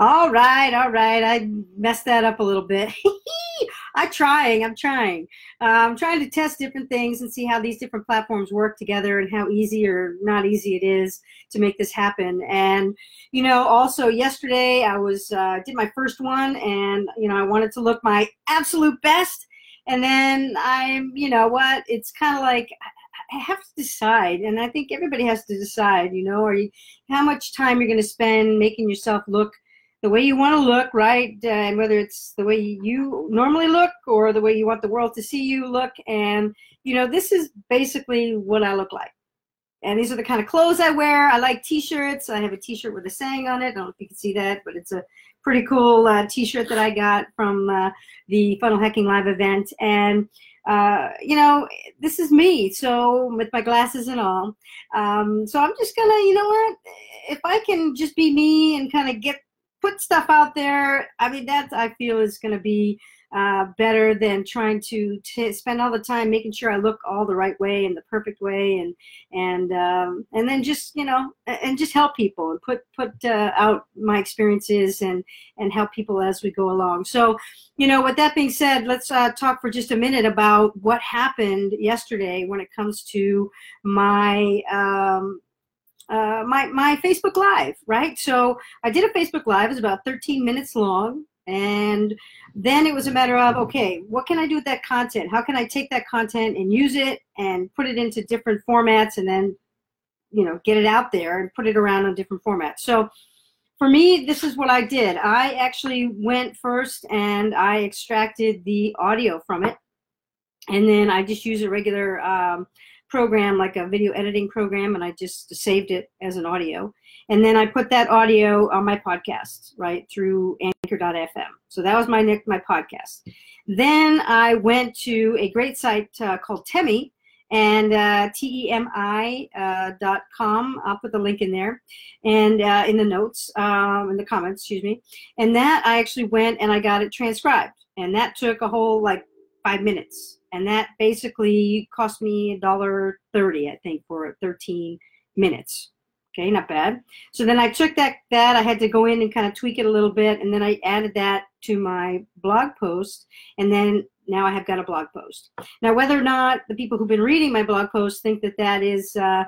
All right, all right. I messed that up a little bit. I'm trying. I'm trying. Uh, I'm trying to test different things and see how these different platforms work together and how easy or not easy it is to make this happen. And you know, also yesterday I was uh, did my first one, and you know, I wanted to look my absolute best. And then I'm, you know, what? It's kind of like I have to decide, and I think everybody has to decide. You know, are you how much time you're going to spend making yourself look the way you want to look, right? Uh, and whether it's the way you normally look or the way you want the world to see you look. And, you know, this is basically what I look like. And these are the kind of clothes I wear. I like t-shirts. I have a t-shirt with a saying on it. I don't know if you can see that, but it's a pretty cool uh, t-shirt that I got from uh, the Funnel Hacking Live event. And, uh, you know, this is me. So with my glasses and all. Um, so I'm just gonna, you know what? If I can just be me and kind of get put stuff out there. I mean, that I feel is going to be uh, better than trying to t- spend all the time making sure I look all the right way and the perfect way, and and um, and then just you know and just help people and put put uh, out my experiences and and help people as we go along. So, you know, with that being said, let's uh, talk for just a minute about what happened yesterday when it comes to my. Um, uh, my my Facebook Live, right? So I did a Facebook Live. It was about 13 minutes long, and then it was a matter of okay, what can I do with that content? How can I take that content and use it and put it into different formats, and then you know get it out there and put it around on different formats. So for me, this is what I did. I actually went first and I extracted the audio from it, and then I just use a regular. Um, program, like a video editing program, and I just saved it as an audio. And then I put that audio on my podcast, right, through anchor.fm. So that was my my podcast. Then I went to a great site uh, called Temi, and uh, T-E-M-I uh, dot com. I'll put the link in there and uh, in the notes, um, in the comments, excuse me. And that I actually went and I got it transcribed. And that took a whole like five minutes and that basically cost me a dollar thirty, I think, for 13 minutes. Okay, not bad. So then I took that that I had to go in and kind of tweak it a little bit, and then I added that to my blog post, and then now I have got a blog post. Now, whether or not the people who've been reading my blog post think that that is uh,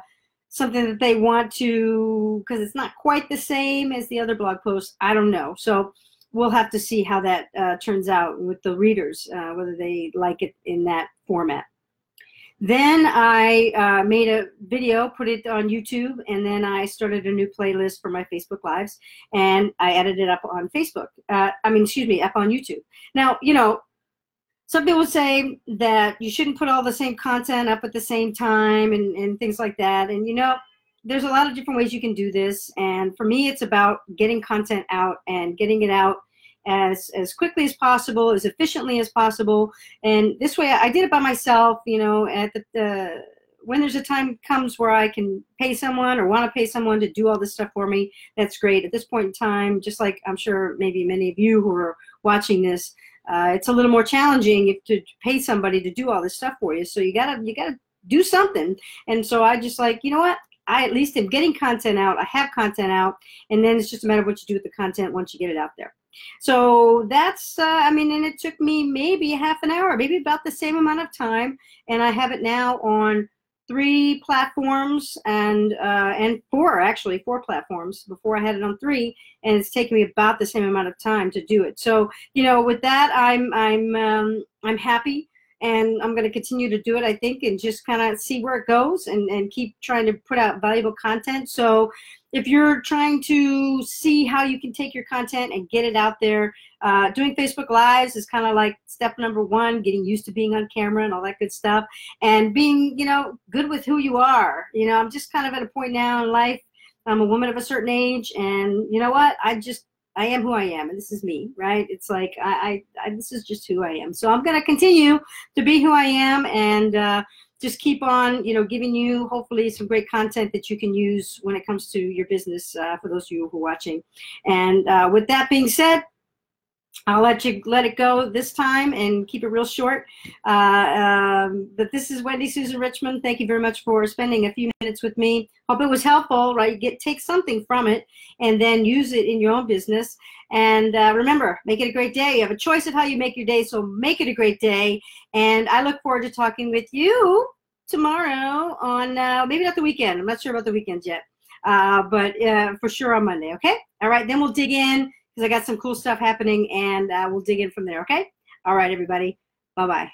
something that they want to, because it's not quite the same as the other blog posts, I don't know. So we'll have to see how that uh, turns out with the readers, uh, whether they like it in that format. Then I uh, made a video, put it on YouTube, and then I started a new playlist for my Facebook Lives, and I edited it up on Facebook. Uh, I mean, excuse me, up on YouTube. Now, you know, some people say that you shouldn't put all the same content up at the same time and, and things like that. And, you know, there's a lot of different ways you can do this and for me it's about getting content out and getting it out as as quickly as possible as efficiently as possible. And this way i did it by myself you know at the, the when there's a time comes where i can pay someone or want to pay someone to do all this stuff for me that's great. At this point in time just like i'm sure maybe many of you who are watching this uh, it's a little more challenging if to pay somebody to do all this stuff for you. So you gotta you gotta do something. And so i just like you know what I at least am getting content out. I have content out, and then it's just a matter of what you do with the content once you get it out there. So that's, uh, I mean, and it took me maybe half an hour, maybe about the same amount of time, and I have it now on three platforms and uh, and four actually four platforms before I had it on three, and it's taken me about the same amount of time to do it. So you know, with that, I'm I'm um, I'm happy and I'm going to continue to do it, I think, and just kind of see where it goes and, and keep trying to put out valuable content. So if you're trying to see how you can take your content and get it out there, uh, doing Facebook Lives is kind of like step number one, getting used to being on camera and all that good stuff, and being, you know, good with who you are. You know, I'm just kind of at a point now in life. I'm a woman of a certain age, and you know what? I just I am who I am, and this is me, right? It's like I, I, I this is just who I am. So I'm going to continue to be who I am, and uh, just keep on, you know, giving you hopefully some great content that you can use when it comes to your business. Uh, for those of you who are watching, and uh, with that being said, I'll let you let it go this time and keep it real short. Uh, um, but this is Wendy Susan Richmond. Thank you very much for spending a few minutes with me. Hope it was helpful, right? Get take something from it and then use it in your own business. And uh, remember, make it a great day. You have a choice of how you make your day, so make it a great day. And I look forward to talking with you tomorrow on uh, maybe not the weekend. I'm not sure about the weekends yet, uh, but uh, for sure on Monday. Okay. All right. Then we'll dig in because I got some cool stuff happening, and uh, we'll dig in from there. Okay. All right, everybody. Bye bye.